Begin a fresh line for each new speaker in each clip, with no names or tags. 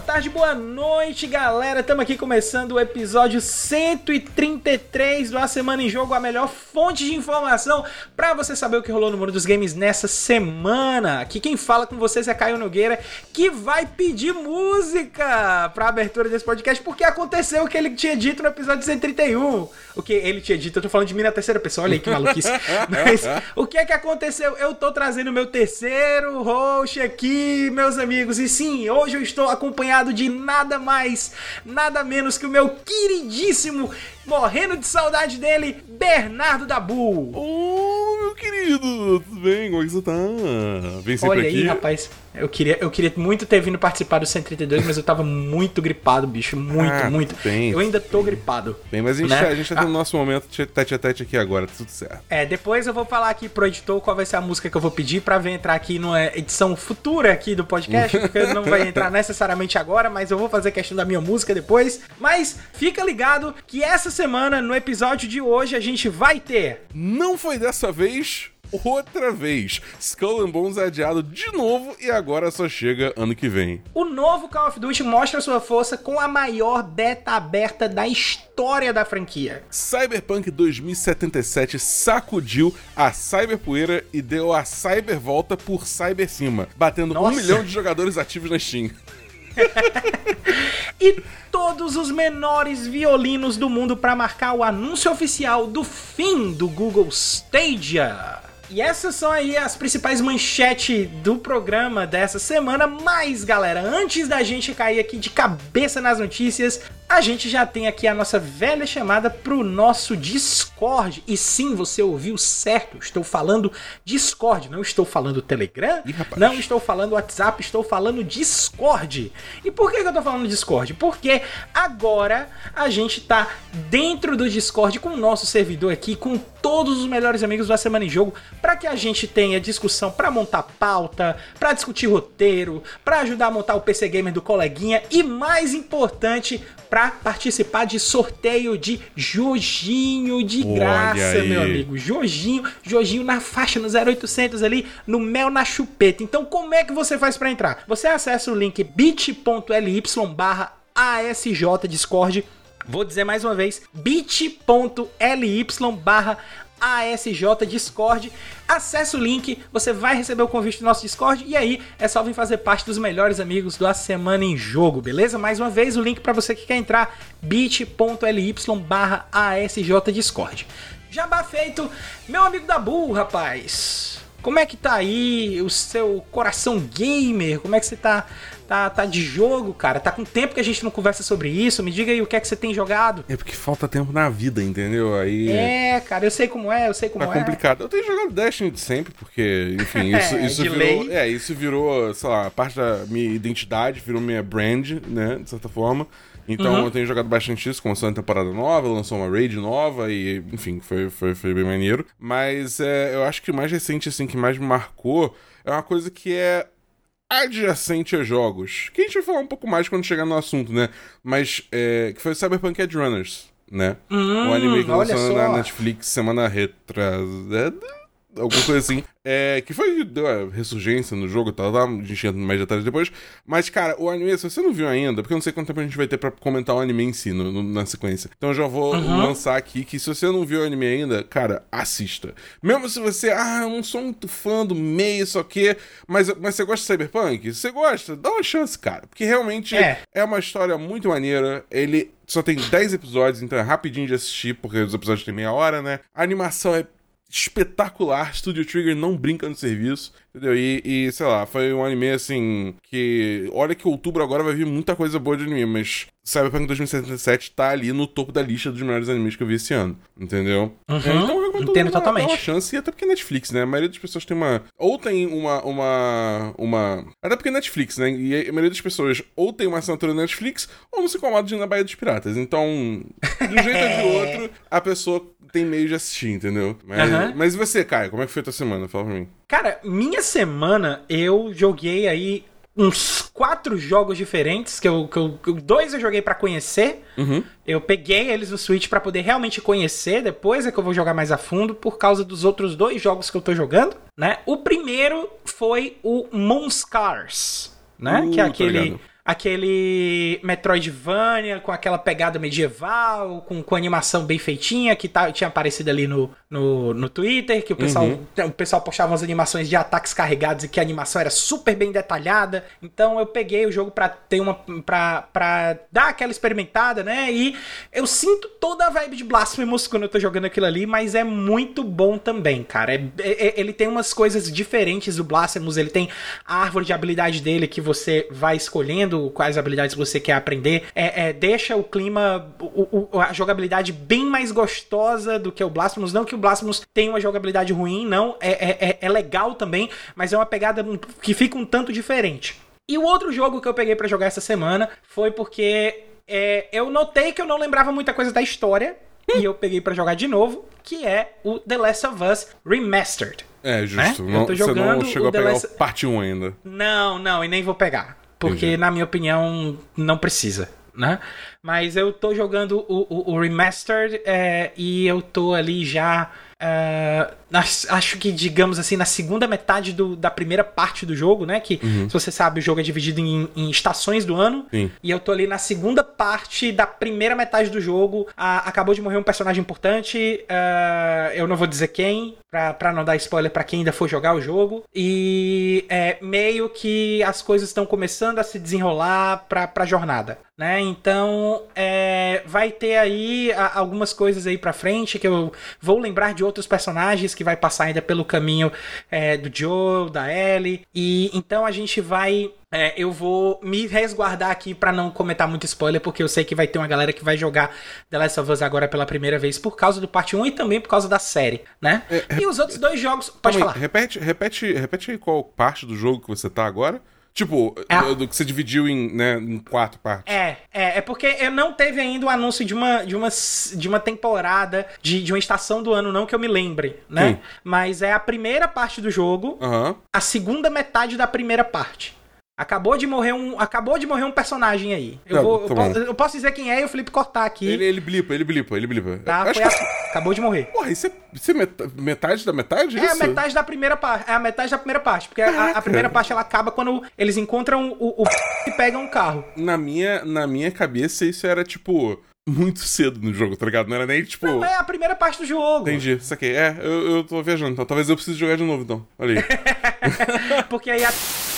tarde, boa noite, galera. Estamos aqui começando o episódio 133 do A Semana em Jogo, a melhor fonte de informação para você saber o que rolou no mundo dos games nessa semana. Aqui quem fala com vocês é Caio Nogueira, que vai pedir música para abertura desse podcast, porque aconteceu o que ele tinha dito no episódio 131. O que ele tinha dito, eu tô falando de mim na terceira pessoa, olha aí que maluquice. Mas o que é que aconteceu? Eu tô trazendo meu terceiro host aqui, meus amigos, e sim, hoje eu estou acompanhado de nada mais, nada menos que o meu queridíssimo, morrendo de saudade dele, Bernardo Dabu.
Ô, oh, meu querido, tudo bem? Como é que você tá?
Vem sempre Olha aqui. aí, rapaz. Eu queria, eu queria muito ter vindo participar do 132, mas eu tava muito gripado, bicho. Muito, ah, muito. Bem, eu ainda tô gripado.
Bem, mas a gente, né? tá, a gente tá ah. nosso momento tete a tete aqui agora, tá tudo certo.
É, depois eu vou falar aqui pro editor qual vai ser a música que eu vou pedir pra ver entrar aqui numa edição futura aqui do podcast, porque não vai entrar necessariamente agora, mas eu vou fazer questão da minha música depois. Mas fica ligado que essa semana, no episódio de hoje, a gente vai ter.
Não foi dessa vez outra vez. Skull and Bones é adiado de novo e agora só chega ano que vem.
O novo Call of Duty mostra sua força com a maior beta aberta da história da franquia.
Cyberpunk 2077 sacudiu a cyberpoeira e deu a cyber volta por cyber cima, batendo Nossa. um milhão de jogadores ativos na Steam.
e todos os menores violinos do mundo para marcar o anúncio oficial do fim do Google Stadia. E essas são aí as principais manchetes do programa dessa semana. Mas, galera, antes da gente cair aqui de cabeça nas notícias, a gente já tem aqui a nossa velha chamada pro nosso Discord. E sim, você ouviu certo. Estou falando Discord, não estou falando Telegram, Ih, não estou falando WhatsApp, estou falando Discord. E por que, eu estou falando Discord? Porque agora a gente tá dentro do Discord com o nosso servidor aqui, com todos os melhores amigos da Semana em Jogo, para que a gente tenha discussão para montar pauta, para discutir roteiro, para ajudar a montar o PC Gamer do coleguinha e mais importante, para participar de sorteio de Jojinho de graça, meu amigo. Jojinho, Jojinho na faixa no 0800 ali, no mel na chupeta. Então, como é que você faz para entrar? Você acessa o link bit.ly barra ASJ Discord. Vou dizer mais uma vez, bit.ly barra ASJ Discord. Acesse o link, você vai receber o convite do nosso Discord e aí é só vir fazer parte dos melhores amigos da Semana em Jogo, beleza? Mais uma vez, o link para você que quer entrar, bit.ly barra ASJ Discord. Jabá feito, meu amigo da Bull, rapaz. Como é que tá aí o seu coração gamer? Como é que você tá tá, tá de jogo, cara. Tá com tempo que a gente não conversa sobre isso. Me diga aí o que é que você tem jogado.
É porque falta tempo na vida, entendeu? Aí.
É, cara, eu sei como é, eu sei como
tá é. complicado. Eu tenho jogado Destiny de sempre, porque, enfim, isso, é, isso virou. Lei. É, isso virou, sei lá, parte da minha identidade, virou minha brand, né? De certa forma. Então uhum. eu tenho jogado bastante isso, começou uma temporada nova, lançou uma raid nova e, enfim, foi, foi, foi bem maneiro. Mas é, eu acho que o mais recente, assim, que mais me marcou é uma coisa que é adjacente a jogos, que a gente vai falar um pouco mais quando chegar no assunto, né? Mas é, que foi Cyberpunk Edge Runners, né?
Hum,
o anime que lançou na Netflix semana retrasada alguma coisa assim. É, que foi deu a ressurgência no jogo e tal, tá? A gente entra mais detalhes depois. Mas, cara, o anime, se você não viu ainda, porque eu não sei quanto tempo a gente vai ter pra comentar o anime em si no, no, na sequência. Então eu já vou uhum. lançar aqui que se você não viu o anime ainda, cara, assista. Mesmo se você, ah, eu não sou muito fã do meio, só que. Mas, mas você gosta de Cyberpunk? Se você gosta, dá uma chance, cara. Porque realmente é, é uma história muito maneira. Ele só tem 10 episódios, então é rapidinho de assistir, porque os episódios têm meia hora, né? A animação é espetacular. Studio Trigger não brinca no serviço, entendeu? E, e, sei lá, foi um anime assim que. Olha que outubro agora vai vir muita coisa boa de anime, mas Cyberpunk 2077 tá ali no topo da lista dos melhores animes que eu vi esse ano, entendeu?
Uhum. Então eu Entendo totalmente.
Dá uma chance, e até porque Netflix, né? A maioria das pessoas tem uma. Ou tem uma. uma, uma... Até porque Netflix, né? E a maioria das pessoas ou tem uma assinatura Netflix ou não se incomoda de ir na Baía dos Piratas. Então, de um jeito ou de outro, a pessoa tem meio de assistir, entendeu? Mas, uhum. mas e você, Caio? Como é que foi a tua semana? Fala pra mim.
Cara, minha semana eu joguei aí uns quatro jogos diferentes, que eu, que eu dois eu joguei para conhecer.
Uhum.
Eu peguei eles no Switch para poder realmente conhecer, depois é que eu vou jogar mais a fundo por causa dos outros dois jogos que eu tô jogando, né? O primeiro foi o Moonscars, né? Uh, que é aquele aquele Metroidvania com aquela pegada medieval, com, com animação bem feitinha, que tá, tinha aparecido ali no, no, no Twitter, que o pessoal, uhum. o pessoal postava umas animações de ataques carregados e que a animação era super bem detalhada. Então eu peguei o jogo pra ter uma. pra, pra dar aquela experimentada, né? E eu sinto toda a vibe de Blasphemous quando eu tô jogando aquilo ali, mas é muito bom também, cara. É, é, é ele tem umas coisas diferentes do Blasphemous, ele tem a árvore de habilidade dele que você vai escolhendo quais habilidades você quer aprender. É, é deixa o clima, o, o, a jogabilidade bem mais gostosa do que o Blasphemous. Não que o Blasphemous tenha uma jogabilidade ruim, não. É, é, é, é legal também, mas é uma pegada que fica um tanto diferente. E o outro jogo que eu peguei para jogar essa semana foi porque é, eu notei que eu não lembrava muita coisa da história. e eu peguei para jogar de novo, que é o The Last of Us Remastered.
É, justo. Né? Não, eu tô jogando você não chegou a pegar Last... o parte 1 ainda.
Não, não, e nem vou pegar. Porque, Entendi. na minha opinião, não precisa. Né? Mas eu tô jogando o, o, o Remastered é, e eu tô ali já Uh, acho que, digamos assim, na segunda metade do, da primeira parte do jogo, né? Que, uhum. se você sabe, o jogo é dividido em, em estações do ano. Sim. E eu tô ali na segunda parte da primeira metade do jogo. Uh, acabou de morrer um personagem importante. Uh, eu não vou dizer quem, pra, pra não dar spoiler para quem ainda for jogar o jogo. E é meio que as coisas estão começando a se desenrolar pra, pra jornada. Né? Então, é, vai ter aí algumas coisas aí pra frente que eu vou lembrar de outros personagens que vai passar ainda pelo caminho é, do Joe, da Ellie. E então a gente vai é, eu vou me resguardar aqui para não comentar muito spoiler, porque eu sei que vai ter uma galera que vai jogar The Last of Us agora pela primeira vez por causa do parte 1 e também por causa da série, né? É, e os outros dois jogos. Pode falar.
repete, repete, repete aí qual parte do jogo que você tá agora. Tipo, é. do que você dividiu em, né, em quatro partes.
É, é, é porque eu não teve ainda o anúncio de uma, de uma, de uma temporada, de, de uma estação do ano, não que eu me lembre, né? Sim. Mas é a primeira parte do jogo, uhum. a segunda metade da primeira parte. Acabou de morrer um, acabou de morrer um personagem aí. Eu, não, vou, eu, eu, posso dizer quem é e o Felipe cortar aqui.
Ele, ele blipa, ele blipa, ele blipa.
Tá, que... Acabou de morrer.
Porra, isso é, isso é metade da metade?
É, isso? a metade da primeira parte. É a metade da primeira parte. Porque a, a, primeira parte ela acaba quando eles encontram o, o e pegam um carro.
Na minha, na minha cabeça, isso era tipo muito cedo no jogo, tá ligado? Não era nem tipo.
Não, é a primeira parte do jogo.
Entendi, isso aqui. É, eu, eu tô viajando, então talvez eu precise jogar de novo, então. Olha aí.
Porque aí a.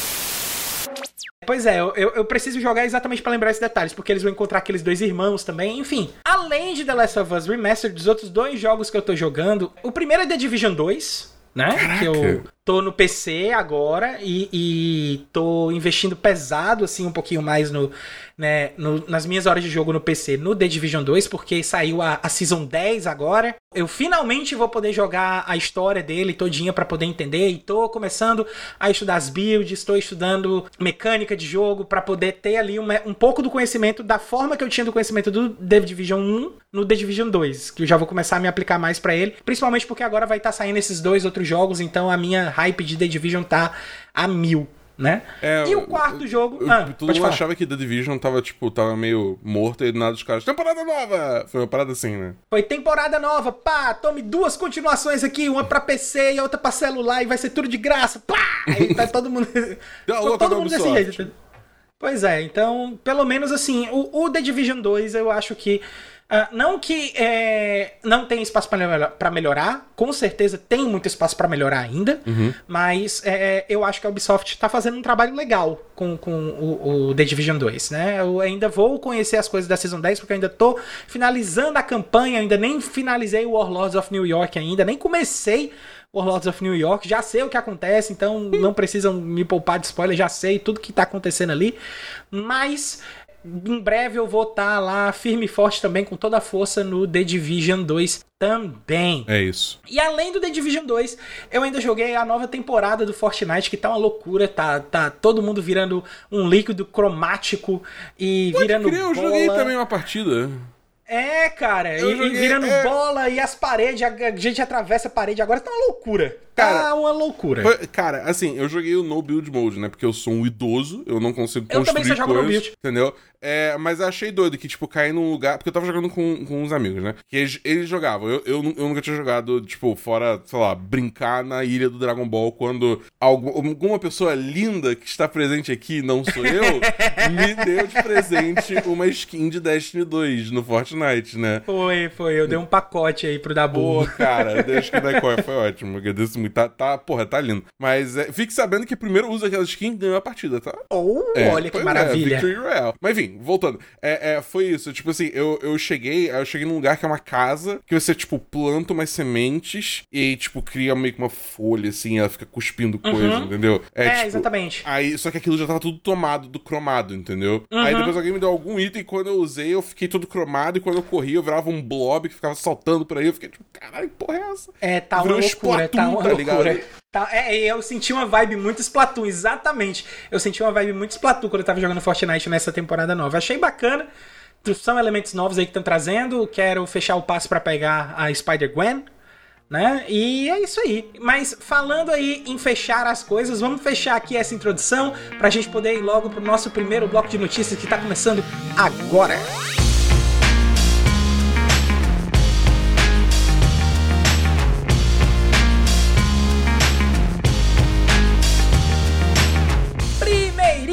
Pois é, eu, eu preciso jogar exatamente para lembrar esses detalhes, porque eles vão encontrar aqueles dois irmãos também, enfim. Além de The Last of Us Remastered, dos outros dois jogos que eu tô jogando, o primeiro é The Division 2, né? Caraca. Que eu tô no PC agora e, e tô investindo pesado, assim, um pouquinho mais no, né, no, nas minhas horas de jogo no PC no The Division 2, porque saiu a, a Season 10 agora. Eu finalmente vou poder jogar a história dele todinha para poder entender e tô começando a estudar as builds, estou estudando mecânica de jogo para poder ter ali uma, um pouco do conhecimento da forma que eu tinha do conhecimento do The Division 1 no The Division 2, que eu já vou começar a me aplicar mais para ele, principalmente porque agora vai estar tá saindo esses dois outros jogos, então a minha hype de The Division tá a mil né? É, e o quarto jogo.
Eu, ah, todo mundo achava que The Division tava, tipo, tava meio morto e nada dos caras. Temporada nova! Foi uma parada assim, né?
Foi temporada nova, pá! Tome duas continuações aqui, uma pra PC e outra pra celular, e vai ser tudo de graça, pá! E tá todo mundo. todo mundo desse jeito. Pois é, então, pelo menos assim, o, o The Division 2 eu acho que Uh, não que é, não tem espaço para melhorar, com certeza tem muito espaço para melhorar ainda, uhum. mas é, eu acho que a Ubisoft está fazendo um trabalho legal com, com o, o, The Division 2, né? Eu ainda vou conhecer as coisas da Season 10, porque eu ainda tô finalizando a campanha, ainda nem finalizei o Warlords of New York ainda, nem comecei Warlords of New York, já sei o que acontece, então não precisam me poupar de spoiler, já sei tudo que tá acontecendo ali, mas em breve eu vou estar tá lá firme e forte também, com toda a força no The Division 2 também.
É isso.
E além do The Division 2, eu ainda joguei a nova temporada do Fortnite, que tá uma loucura, tá, tá todo mundo virando um líquido cromático e Pode virando crer, bola. Eu
joguei também uma partida.
É, cara, e, joguei, virando é... bola e as paredes, a gente atravessa a parede, agora tá uma loucura. Cara, tá uma loucura.
Cara, assim, eu joguei o no build mode, né? Porque eu sou um idoso, eu não consigo construir eu também só jogo coisas, no build. entendeu? É, mas eu achei doido que, tipo, cair num lugar. Porque eu tava jogando com, com uns amigos, né? Que eles, eles jogavam. Eu, eu, eu, nunca tinha jogado, tipo, fora, sei lá, brincar na ilha do Dragon Ball quando alguma pessoa linda que está presente aqui, não sou eu, me deu de presente uma skin de Destiny 2 no Fortnite, né?
Foi, foi. Eu dei um pacote aí pro Dabu.
Pô, cara, deixa que da Coia foi ótimo. Agradeço muito. Tá, tá, porra, tá lindo. Mas é, fique sabendo que primeiro usa aquela skin ganhou a partida, tá?
Oh, é, olha que é, maravilha.
É, Royale. Mas enfim, voltando. É, é, foi isso. Tipo assim, eu, eu cheguei, eu cheguei num lugar que é uma casa que você, tipo, planta umas sementes e, tipo, cria meio que uma folha, assim, ela fica cuspindo coisa, uhum. entendeu?
É, é tipo, exatamente.
Aí, só que aquilo já tava tudo tomado do cromado, entendeu? Uhum. Aí depois alguém me deu algum item e quando eu usei, eu fiquei todo cromado e quando eu corri, eu virava um blob que ficava saltando por aí. Eu fiquei tipo, caralho, que porra é essa?
É, tá Virou uma loucura, tá uma tá loucura. Tá, é, eu senti uma vibe muito Splatoon, exatamente. Eu senti uma vibe muito Splatoon quando eu tava jogando Fortnite nessa temporada nova. Achei bacana. São elementos novos aí que estão trazendo. Quero fechar o passo para pegar a Spider-Gwen. Né? E é isso aí. Mas falando aí em fechar as coisas, vamos fechar aqui essa introdução pra gente poder ir logo pro nosso primeiro bloco de notícias que tá começando agora. Música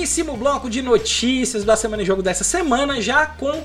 primeiríssimo bloco de notícias da Semana em Jogo dessa semana, já com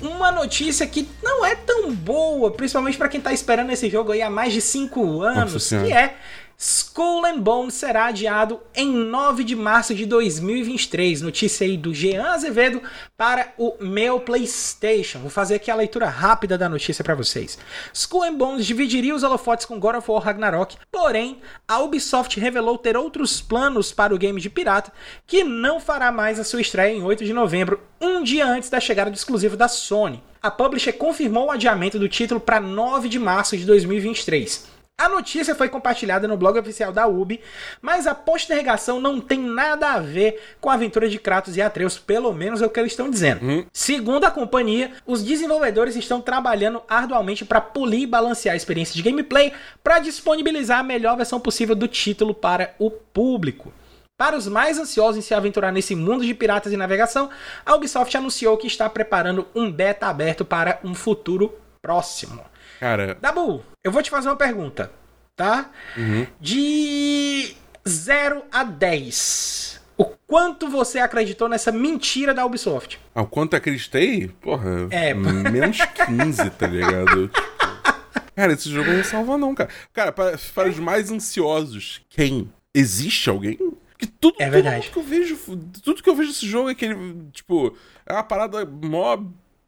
uma notícia que não é tão boa, principalmente para quem tá esperando esse jogo aí há mais de 5 anos, que é Skull and Bones será adiado em 9 de março de 2023. Notícia aí do Jean Azevedo para o meu PlayStation. Vou fazer aqui a leitura rápida da notícia para vocês. Skull and Bones dividiria os holofotes com God of War Ragnarok, porém, a Ubisoft revelou ter outros planos para o game de pirata, que não fará mais a sua estreia em 8 de novembro, um dia antes da chegada do exclusivo da Sony. A publisher confirmou o adiamento do título para 9 de março de 2023. A notícia foi compartilhada no blog oficial da UB, mas a postergação não tem nada a ver com a aventura de Kratos e Atreus, pelo menos é o que eles estão dizendo. Uhum. Segundo a companhia, os desenvolvedores estão trabalhando arduamente para polir e balancear a experiência de gameplay para disponibilizar a melhor versão possível do título para o público. Para os mais ansiosos em se aventurar nesse mundo de piratas e navegação, a Ubisoft anunciou que está preparando um beta aberto para um futuro próximo.
Cara.
Dabu, eu vou te fazer uma pergunta, tá? Uhum. De 0 a 10. O quanto você acreditou nessa mentira da Ubisoft?
Ah, o quanto acreditei? Porra, é. menos 15, tá ligado? tipo, cara, esse jogo não salva, não, cara. Cara, para, para os mais ansiosos, quem? Existe alguém? Que tudo,
é verdade.
tudo que eu vejo, tudo que eu vejo desse jogo é aquele, tipo, é uma parada mó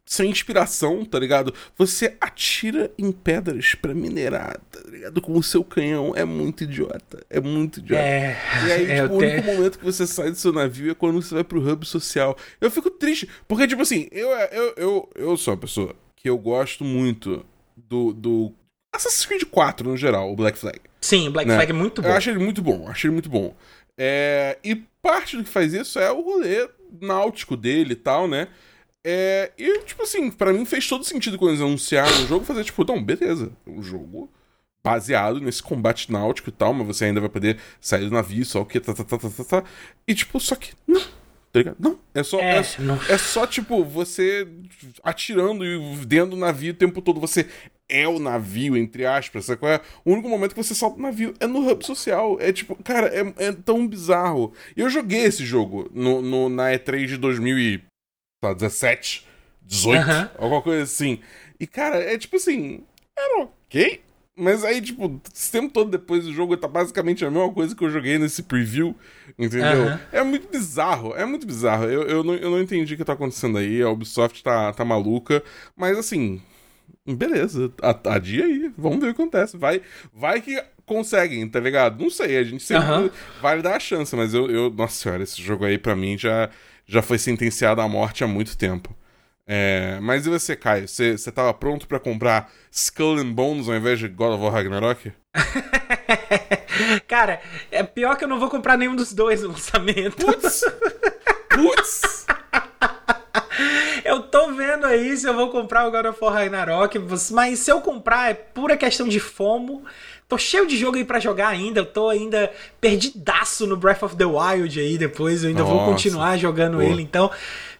sem inspiração, tá ligado? Você atira em pedras para minerar, tá ligado? Com o seu canhão. É muito idiota. É muito idiota. É, e aí, é, tipo, o único momento que você sai do seu navio é quando você vai pro hub social. Eu fico triste, porque, tipo assim, eu, eu, eu, eu sou uma pessoa que eu gosto muito do, do Assassin's Creed 4 no geral, o Black Flag.
Sim, o Black né? Flag é muito bom.
Eu acho ele muito bom, acho ele muito bom. É, e parte do que faz isso é o rolê náutico dele e tal, né? É, e, tipo assim, para mim fez todo sentido quando eles anunciaram o jogo fazer, tipo, não, beleza, um jogo baseado nesse combate náutico e tal, mas você ainda vai poder sair do navio, só o que, tá, tá, tá, tá, tá, tá. E, tipo, só que, não, tá ligado? Não, é só, é, é, é só, tipo, você atirando e dentro do navio o tempo todo, você é o navio, entre aspas, sabe qual é? O único momento que você salta o navio é no hub social. É tipo, cara, é, é tão bizarro. E eu joguei esse jogo no, no, na E3 de 2000 e tá, 17, 18, uhum. alguma coisa assim. E, cara, é tipo assim, era ok. Mas aí, tipo, esse tempo todo depois do jogo tá basicamente a mesma coisa que eu joguei nesse preview, entendeu? Uhum. É muito bizarro, é muito bizarro. Eu, eu, não, eu não entendi o que tá acontecendo aí, a Ubisoft tá, tá maluca, mas assim, beleza, adia aí, vamos ver o que acontece. Vai, vai que conseguem, tá ligado? Não sei, a gente sempre uhum. vai dar a chance, mas eu, eu, nossa senhora, esse jogo aí pra mim já já foi sentenciado à morte há muito tempo. É, mas e você, Caio? Você, você tava pronto para comprar Skull and Bones ao invés de God of War Ragnarok?
Cara, é pior que eu não vou comprar nenhum dos dois no lançamento.
Putz! Putz!
eu tô vendo aí se eu vou comprar o God of War Ragnarok, mas se eu comprar é pura questão de fomo. Tô cheio de jogo aí pra jogar ainda. Eu tô ainda perdidaço no Breath of the Wild aí depois. Eu ainda Nossa. vou continuar jogando ele. Então,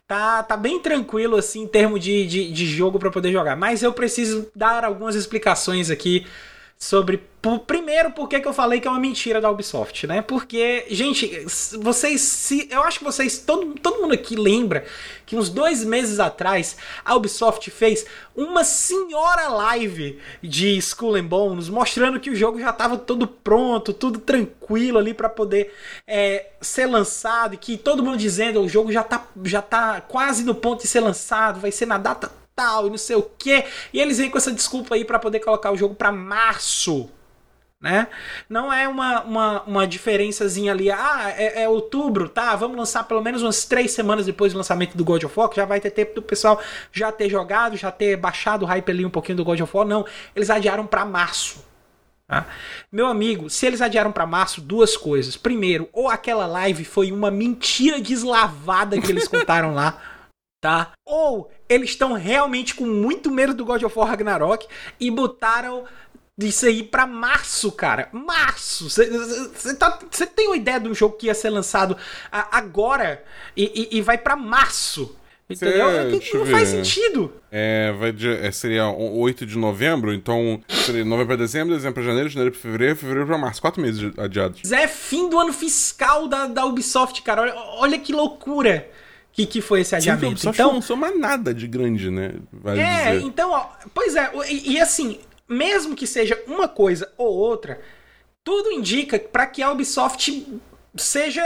Tá, tá bem tranquilo assim em termos de, de, de jogo para poder jogar. Mas eu preciso dar algumas explicações aqui sobre primeiro por que eu falei que é uma mentira da Ubisoft, né? Porque, gente, vocês se eu acho que vocês todo, todo mundo aqui lembra que uns dois meses atrás a Ubisoft fez uma senhora live de Skull and Bones mostrando que o jogo já estava todo pronto, tudo tranquilo ali para poder é, ser lançado e que todo mundo dizendo o jogo já tá já tá quase no ponto de ser lançado, vai ser na data tal e não sei o que. E eles vêm com essa desculpa aí para poder colocar o jogo para março. Né? Não é uma, uma, uma diferençazinha ali, ah, é, é, outubro, tá? Vamos lançar pelo menos umas três semanas depois do lançamento do God of War, que já vai ter tempo do pessoal já ter jogado, já ter baixado o hype ali um pouquinho do God of War. Não, eles adiaram para março. Tá? Meu amigo, se eles adiaram para março, duas coisas. Primeiro, ou aquela live foi uma mentira deslavada que eles contaram lá tá? Ou eles estão realmente com muito medo do God of War Ragnarok e botaram isso aí pra março, cara. Março! Você tá, tem uma ideia de um jogo que ia ser lançado agora e, e, e vai pra março? Entendeu? É, não faz sentido.
É, vai de, é, seria 8 de novembro, então seria novembro pra dezembro, dezembro pra janeiro, janeiro pra fevereiro, fevereiro pra março. Quatro meses adiados.
É fim do ano fiscal da, da Ubisoft, cara. Olha, olha que loucura que, que foi esse adiamento. Sim,
então não soma nada de grande, né?
Vale é, dizer. então, ó, pois é, e, e, assim, mesmo que seja uma coisa ou outra, tudo indica para que a Ubisoft seja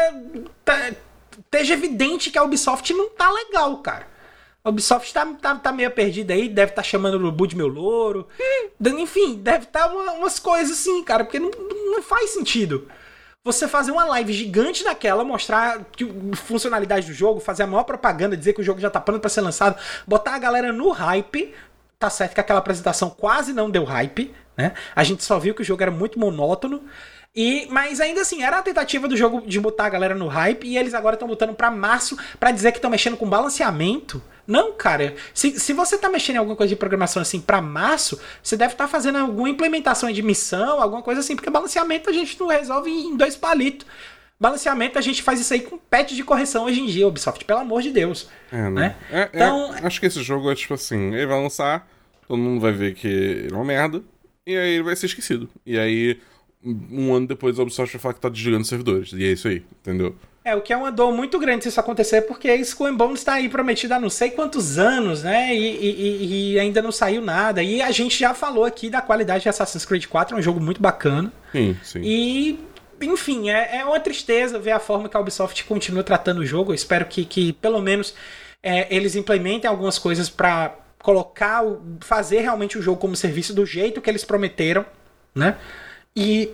tá, esteja evidente que a Ubisoft não tá legal, cara. A Ubisoft tá, tá, tá meio perdida aí, deve estar tá chamando o Urubu de meu louro. Enfim, deve estar tá uma, umas coisas assim, cara, porque não, não faz sentido você fazer uma live gigante daquela, mostrar que, funcionalidade do jogo, fazer a maior propaganda, dizer que o jogo já tá pronto para ser lançado, botar a galera no hype. Tá certo que aquela apresentação quase não deu hype, né? A gente só viu que o jogo era muito monótono. E, mas ainda assim, era a tentativa do jogo de botar a galera no hype e eles agora estão botando para março para dizer que estão mexendo com balanceamento. Não, cara. Se, se você tá mexendo em alguma coisa de programação assim para março, você deve estar tá fazendo alguma implementação de missão, alguma coisa assim, porque balanceamento a gente não resolve em dois palitos. Balanceamento a gente faz isso aí com patch de correção hoje em dia, Ubisoft, pelo amor de Deus.
É, né? né? É, é então, é, acho que esse jogo é tipo assim, ele vai lançar, todo mundo vai ver que ele é uma merda, e aí ele vai ser esquecido. E aí um ano depois a Ubisoft vai falar que tá desligando servidores. E é isso aí, entendeu?
É, o que é uma dor muito grande se isso acontecer, porque Skull and Bones está aí prometido há não sei quantos anos, né? E, e, e, ainda não saiu nada. E a gente já falou aqui da qualidade de Assassin's Creed 4, é um jogo muito bacana.
Sim, sim.
E, enfim, é, é uma tristeza ver a forma que a Ubisoft continua tratando o jogo. Eu espero que, que pelo menos, é, eles implementem algumas coisas para colocar, fazer realmente o jogo como serviço do jeito que eles prometeram, né? E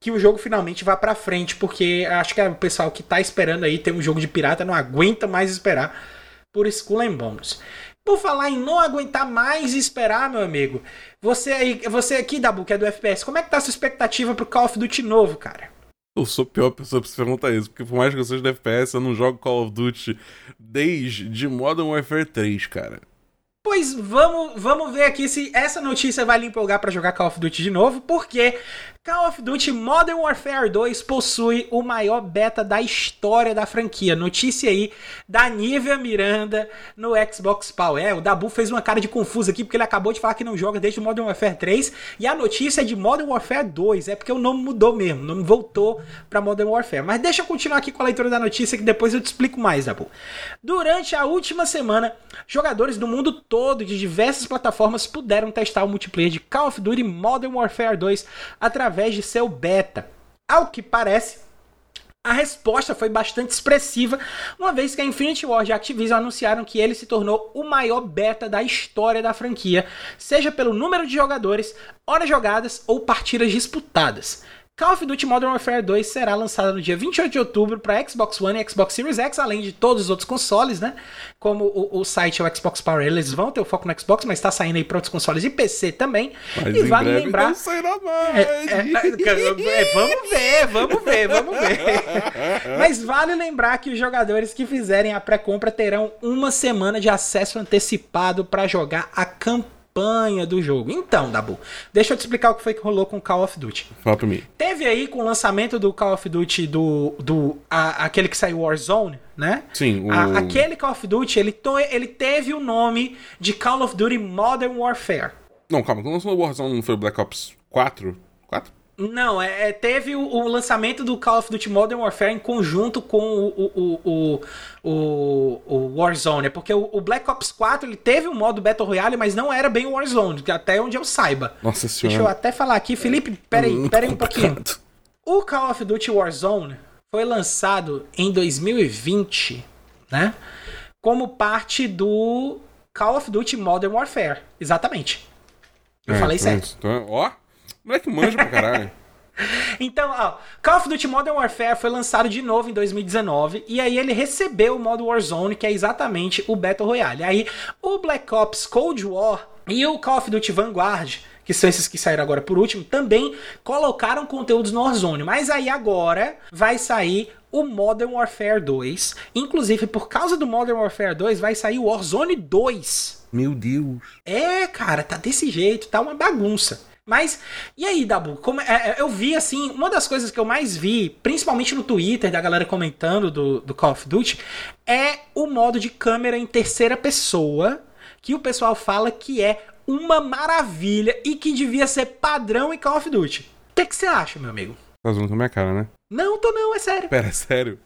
que o jogo finalmente vá para frente, porque acho que é o pessoal que tá esperando aí ter um jogo de pirata não aguenta mais esperar por Skull and Bones. Por falar em não aguentar mais esperar, meu amigo, você aí, você aqui, Dabu, que é do FPS, como é que tá a sua expectativa pro Call of Duty novo, cara?
Eu sou a pior pessoa pra se perguntar isso, porque por mais que eu seja do FPS, eu não jogo Call of Duty desde Modern Warfare 3, cara.
Pois vamos, vamos ver aqui se essa notícia vai lhe empolgar para jogar Call of Duty de novo, porque Call of Duty Modern Warfare 2 possui o maior beta da história da franquia. Notícia aí da Nívia Miranda no Xbox Power. É, o Dabu fez uma cara de confuso aqui porque ele acabou de falar que não joga desde o Modern Warfare 3 e a notícia é de Modern Warfare 2. É porque o nome mudou mesmo, o nome voltou para Modern Warfare. Mas deixa eu continuar aqui com a leitura da notícia que depois eu te explico mais, Dabu. Durante a última semana, jogadores do mundo todo de diversas plataformas puderam testar o multiplayer de Call of Duty Modern Warfare 2 através através de seu beta. Ao que parece, a resposta foi bastante expressiva, uma vez que a Infinity Ward e a Activision anunciaram que ele se tornou o maior beta da história da franquia, seja pelo número de jogadores, horas jogadas ou partidas disputadas. Call of Duty Modern Warfare 2 será lançado no dia 28 de outubro para Xbox One e Xbox Series X, além de todos os outros consoles, né? Como o, o site é o Xbox Power, eles vão ter o foco no Xbox, mas está saindo aí para outros consoles e PC também.
Mas e vale lembrar. Não sairá mais. É,
é, é, vamos ver, vamos ver, vamos ver. mas vale lembrar que os jogadores que fizerem a pré-compra terão uma semana de acesso antecipado para jogar a campanha campanha do jogo. Então, Dabu, deixa eu te explicar o que foi que rolou com Call of Duty.
Fala pra mim.
Teve aí com o lançamento do Call of Duty do. do a, aquele que saiu Warzone, né?
Sim,
o... A, aquele Call of Duty, ele, to, ele teve o nome de Call of Duty Modern Warfare.
Não, calma, quando lançou o Warzone não foi o Black Ops 4? 4?
Não, é, é, teve o, o, lançamento do Call of Duty Modern Warfare em conjunto com o, o, o, o Warzone. Porque o, Black Ops 4 ele teve um modo Battle Royale, mas não era bem o Warzone, até onde eu saiba.
Nossa senhora.
Deixa eu até falar aqui. Felipe, peraí, peraí um pouquinho. O Call of Duty Warzone foi lançado em 2020, né? Como parte do Call of Duty Modern Warfare. Exatamente. Eu é, falei então, certo.
Então, ó, moleque manja pra caralho.
então, ó, Call of Duty Modern Warfare foi lançado de novo em 2019 e aí ele recebeu o modo Warzone, que é exatamente o Battle Royale. Aí o Black Ops Cold War e o Call of Duty Vanguard que são esses que saíram agora por último, também colocaram conteúdos no Warzone. Mas aí agora vai sair o Modern Warfare 2. Inclusive, por causa do Modern Warfare 2, vai sair o Warzone 2.
Meu Deus.
É, cara, tá desse jeito, tá uma bagunça. Mas, e aí, Dabu? Como, é, é, eu vi, assim, uma das coisas que eu mais vi, principalmente no Twitter, da galera comentando do, do Call of Duty, é o modo de câmera em terceira pessoa, que o pessoal fala que é uma maravilha e que devia ser padrão em Call of Duty. O que, que você acha, meu amigo?
Tá zoando com a minha cara, né?
Não, tô não, é sério.
Pera, é sério?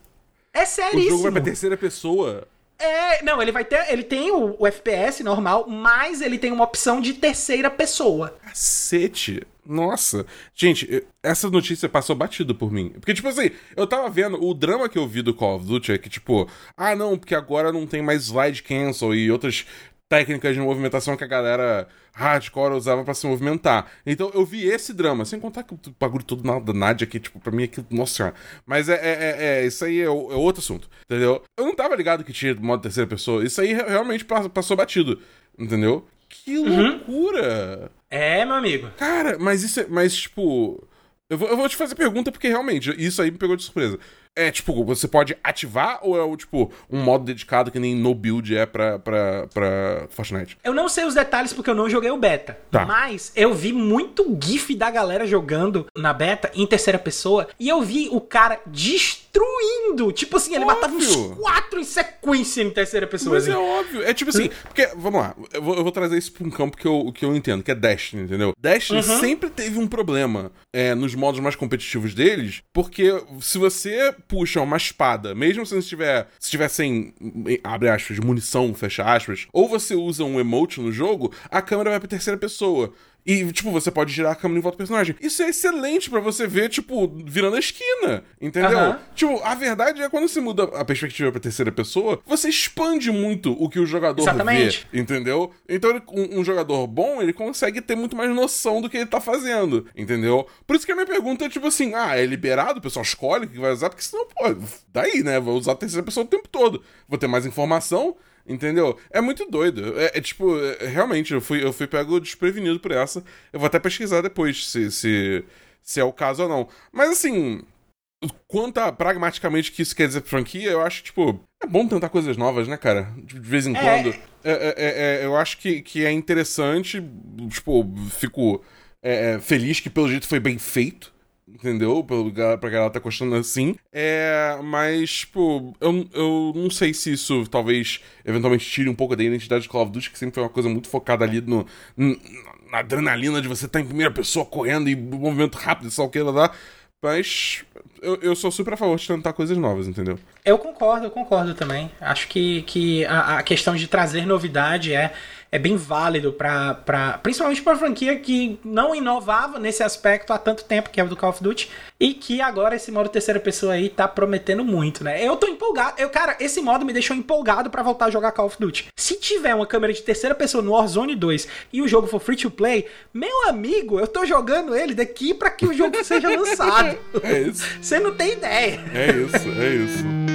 É sério O
jogo vai pra terceira pessoa.
É, não, ele vai ter. Ele tem o, o, FPS normal, mas ele tem uma opção de terceira pessoa.
Cacete! Nossa. Gente, essa notícia passou batido por mim. Porque, tipo assim, eu tava vendo, o drama que eu vi do Call of Duty é que, tipo, ah, não, porque agora não tem mais slide cancel e outras técnicas de movimentação que a galera hardcore usava para se movimentar. Então eu vi esse drama, sem contar que o bagulho todo da Nadia aqui, tipo, pra mim aqui, nossa senhora. Mas é, é, é, é isso aí é, é, outro assunto, entendeu? Eu não tava ligado que tinha modo terceira pessoa, isso aí realmente passou batido, entendeu? Que uhum. loucura! Uhum.
É, meu amigo.
Cara, mas isso é, mas tipo, eu vou, eu vou te fazer pergunta porque realmente isso aí me pegou de surpresa. É, tipo, você pode ativar ou é o, tipo, um modo dedicado que nem no build é pra, pra, pra Fortnite?
Eu não sei os detalhes porque eu não joguei o beta. Tá. Mas eu vi muito GIF da galera jogando na beta em terceira pessoa e eu vi o cara destruindo. Tipo assim, ele óbvio. matava uns quatro em sequência em terceira pessoa.
Mas
assim.
é óbvio. É tipo assim, porque, vamos lá, eu vou, eu vou, trazer isso pra um campo que eu, que eu entendo, que é Destiny, entendeu? Destiny uhum. sempre teve um problema é, nos modos mais competitivos deles, porque se você puxa uma espada, mesmo se estiver, se estiver sem, abre aspas, munição, fecha aspas, ou você usa um emote no jogo, a câmera vai pra terceira pessoa. E, tipo, você pode girar a câmera em volta do personagem. Isso é excelente para você ver, tipo, virando a esquina. Entendeu? Uhum. Tipo, a verdade é quando você muda a perspectiva pra terceira pessoa, você expande muito o que o jogador Exatamente. vê. Entendeu? Então, um, um, jogador bom, ele consegue ter muito mais noção do que ele tá fazendo. Entendeu? Por isso que a minha pergunta é, tipo assim, ah, é liberado? O pessoal escolhe o que vai usar? Porque senão, pô, daí, né? Vou usar a terceira pessoa o tempo todo. Vou ter mais informação Entendeu? É muito doido. É, é tipo, é, realmente, eu fui, eu fui pego desprevenido por essa. Eu vou até pesquisar depois se, se, se é o caso ou não. Mas assim, quanto a pragmaticamente que isso quer dizer pra franquia, eu acho, tipo, é bom tentar coisas novas, né, cara? De vez em é. quando. É, é, é, eu acho que, que é interessante. Tipo, fico feliz que pelo jeito foi bem feito entendeu? Pra galera tá gostando assim. É, mas, tipo, eu, eu não sei se isso talvez eventualmente tire um pouco da identidade de Call of Duty, que sempre foi uma coisa muito focada ali no, na adrenalina de você estar tá em primeira pessoa correndo e movimento rápido, só o que lá. Mas eu, eu sou super a favor de tentar coisas novas, entendeu?
Eu concordo, eu concordo também. Acho que, que a, a questão de trazer novidade é é bem válido para principalmente para franquia que não inovava nesse aspecto há tanto tempo que é o do Call of Duty e que agora esse modo terceira pessoa aí tá prometendo muito, né? Eu tô empolgado. Eu, cara, esse modo me deixou empolgado para voltar a jogar Call of Duty. Se tiver uma câmera de terceira pessoa no Warzone 2 e o jogo for free to play, meu amigo, eu tô jogando ele daqui para que o jogo seja lançado.
É isso.
Você não tem ideia.
É isso, é isso.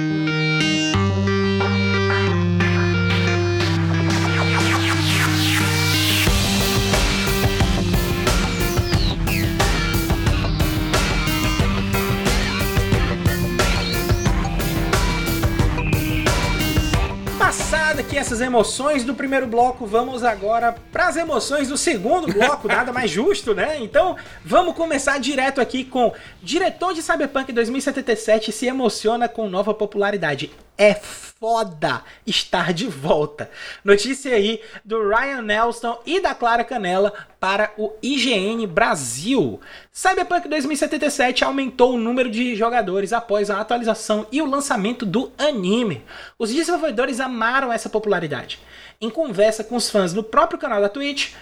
Essas emoções do primeiro bloco, vamos agora para as emoções do segundo bloco, nada mais justo, né? Então, vamos começar direto aqui com diretor de Cyberpunk 2077 se emociona com nova popularidade. É foda estar de volta. Notícia aí do Ryan Nelson e da Clara Canela para o IGN Brasil. Cyberpunk 2077 aumentou o número de jogadores após a atualização e o lançamento do anime. Os desenvolvedores amaram essa popularidade. Em conversa com os fãs no próprio canal da Twitch,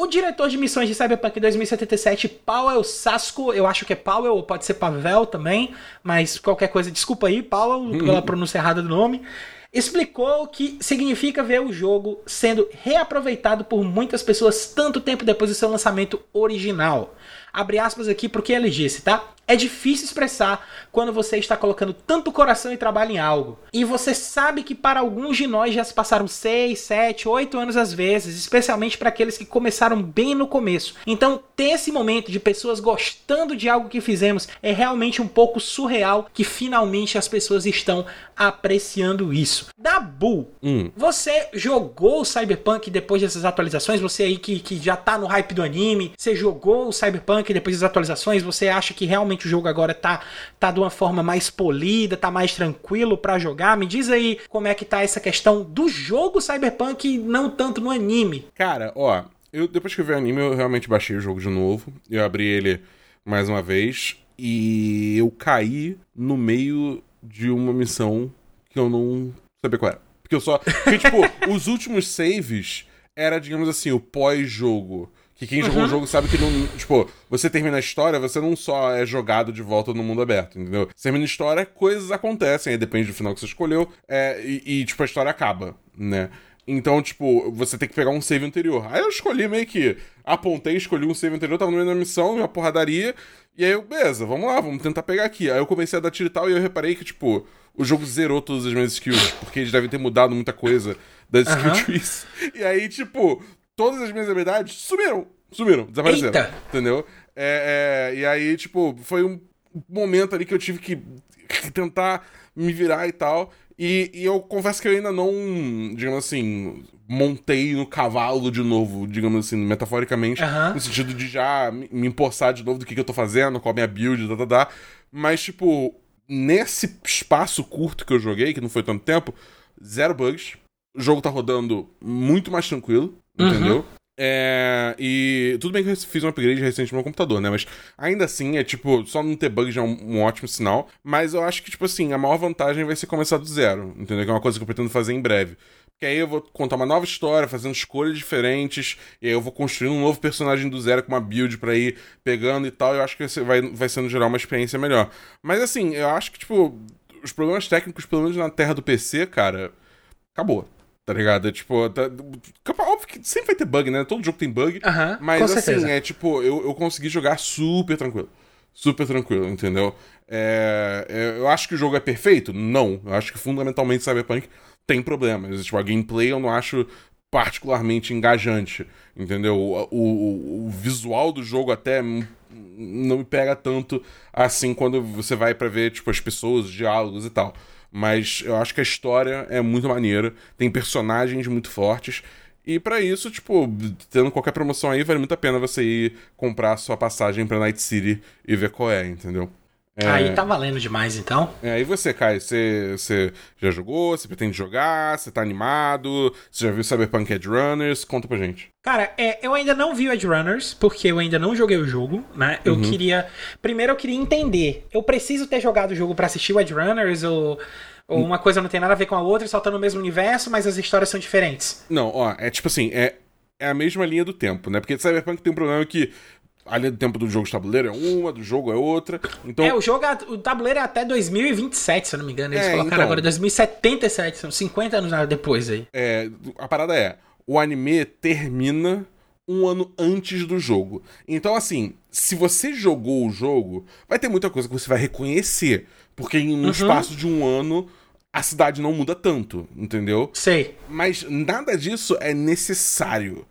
o diretor de missões de Cyberpunk 2077, Powell Sasco, eu acho que é Powell, ou pode ser Pavel também, mas qualquer coisa, desculpa aí, Powell, uhum. pela pronúncia errada do nome, explicou que significa ver o jogo sendo reaproveitado por muitas pessoas tanto tempo depois do seu lançamento original. Abre aspas aqui porque ele disse, tá? É difícil expressar quando você está colocando tanto coração e trabalho em algo. E você sabe que para alguns de nós já se passaram 6, 7, 8 anos às vezes, especialmente para aqueles que começaram bem no começo. Então, ter esse momento de pessoas gostando de algo que fizemos é realmente um pouco surreal que finalmente as pessoas estão apreciando isso. Dabu, hum. você jogou o Cyberpunk depois dessas atualizações? Você aí que, que já tá no hype do anime, você jogou o Cyberpunk depois das atualizações? Você acha que realmente o jogo agora tá, tá de uma forma mais polida, tá mais tranquilo para jogar. Me diz aí como é que tá essa questão do jogo Cyberpunk, não tanto no anime.
Cara, ó, eu depois que eu vi o anime, eu realmente baixei o jogo de novo. Eu abri ele mais uma vez e eu caí no meio de uma missão que eu não sabia qual era. Porque eu só. Porque, tipo, os últimos saves era, digamos assim, o pós-jogo. Que quem jogou uhum. o jogo sabe que não. Tipo, você termina a história, você não só é jogado de volta no mundo aberto, entendeu? Você termina a história, coisas acontecem, aí depende do final que você escolheu, é, e, e, tipo, a história acaba, né? Então, tipo, você tem que pegar um save anterior. Aí eu escolhi meio que. Apontei, escolhi um save anterior, tava no meio da missão, uma porradaria. E aí eu, beleza, vamos lá, vamos tentar pegar aqui. Aí eu comecei a dar tiro e tal, e eu reparei que, tipo, o jogo zerou todas as minhas skills, porque eles devem ter mudado muita coisa das skill trees. E aí, tipo, todas as minhas habilidades sumiram. Sumiram, desapareceram. Eita. Entendeu? É, é, e aí, tipo, foi um momento ali que eu tive que tentar me virar e tal. E, e, eu confesso que eu ainda não, digamos assim, montei no cavalo de novo, digamos assim, metaforicamente, uhum. no sentido de já me empossar de novo do que, que eu tô fazendo, qual a minha build, tá, tá, tá. Mas, tipo, nesse espaço curto que eu joguei, que não foi tanto tempo, zero bugs. O jogo tá rodando muito mais tranquilo, uhum. entendeu? É, e tudo bem que eu fiz um upgrade recente no meu computador, né? Mas ainda assim, é tipo, só não ter bug já é um, um, ótimo sinal. Mas eu acho que, tipo assim, a maior vantagem vai ser começar do zero, entendeu? Que é uma coisa que eu pretendo fazer em breve. Porque aí eu vou contar uma nova história, fazendo escolhas diferentes, e aí eu vou construir um novo personagem do zero com uma build pra ir pegando e tal. E eu acho que vai, vai sendo gerar uma experiência melhor. Mas assim, eu acho que, tipo, os problemas técnicos, pelo menos na terra do PC, cara, acabou. Tá ligado? É, tipo, tá, óbvio que sempre vai ter bug, né? Todo jogo tem bug. Mas assim, é tipo, eu, eu consegui jogar super tranquilo. Super tranquilo, entendeu? É, é, eu acho que o jogo é perfeito? Não. Eu acho que fundamentalmente Cyberpunk tem problemas. Tipo, a gameplay eu não acho particularmente engajante, entendeu? O, o, o visual do jogo até não me pega tanto assim quando você vai para ver tipo as pessoas, os diálogos e tal. Mas eu acho que a história é muito maneira, tem personagens muito fortes. E para isso, tipo, tendo qualquer promoção aí, vale muito a pena você ir comprar sua passagem pra Night City e ver qual é, entendeu?
É... Aí tá valendo demais, então.
É, e você, Kai, você, você já jogou? Você pretende jogar? Você tá animado? Você já viu Cyberpunk Edge Runners? Conta pra gente.
Cara, é, eu ainda não vi o Edge Runners, porque eu ainda não joguei o jogo, né? Eu uhum. queria. Primeiro eu queria entender. Eu preciso ter jogado o jogo para assistir o Edge Runners ou. Ou uma coisa não tem nada a ver com a outra, só tá no mesmo universo, mas as histórias são diferentes.
Não, ó, é tipo assim, é, é a mesma linha do tempo, né? Porque Cyberpunk tem um problema que a linha do tempo do jogo de tabuleiro é uma, do jogo é outra. Então...
É, o jogo, o tabuleiro é até 2027, se eu não me engano. Eles é, colocaram então... agora 2077, são 50 anos depois aí.
É, a parada é, o anime termina um ano antes do jogo. Então, assim, se você jogou o jogo, vai ter muita coisa que você vai reconhecer. Porque em um uhum. espaço de um ano, a cidade não muda tanto, entendeu?
Sei.
Mas nada disso é necessário.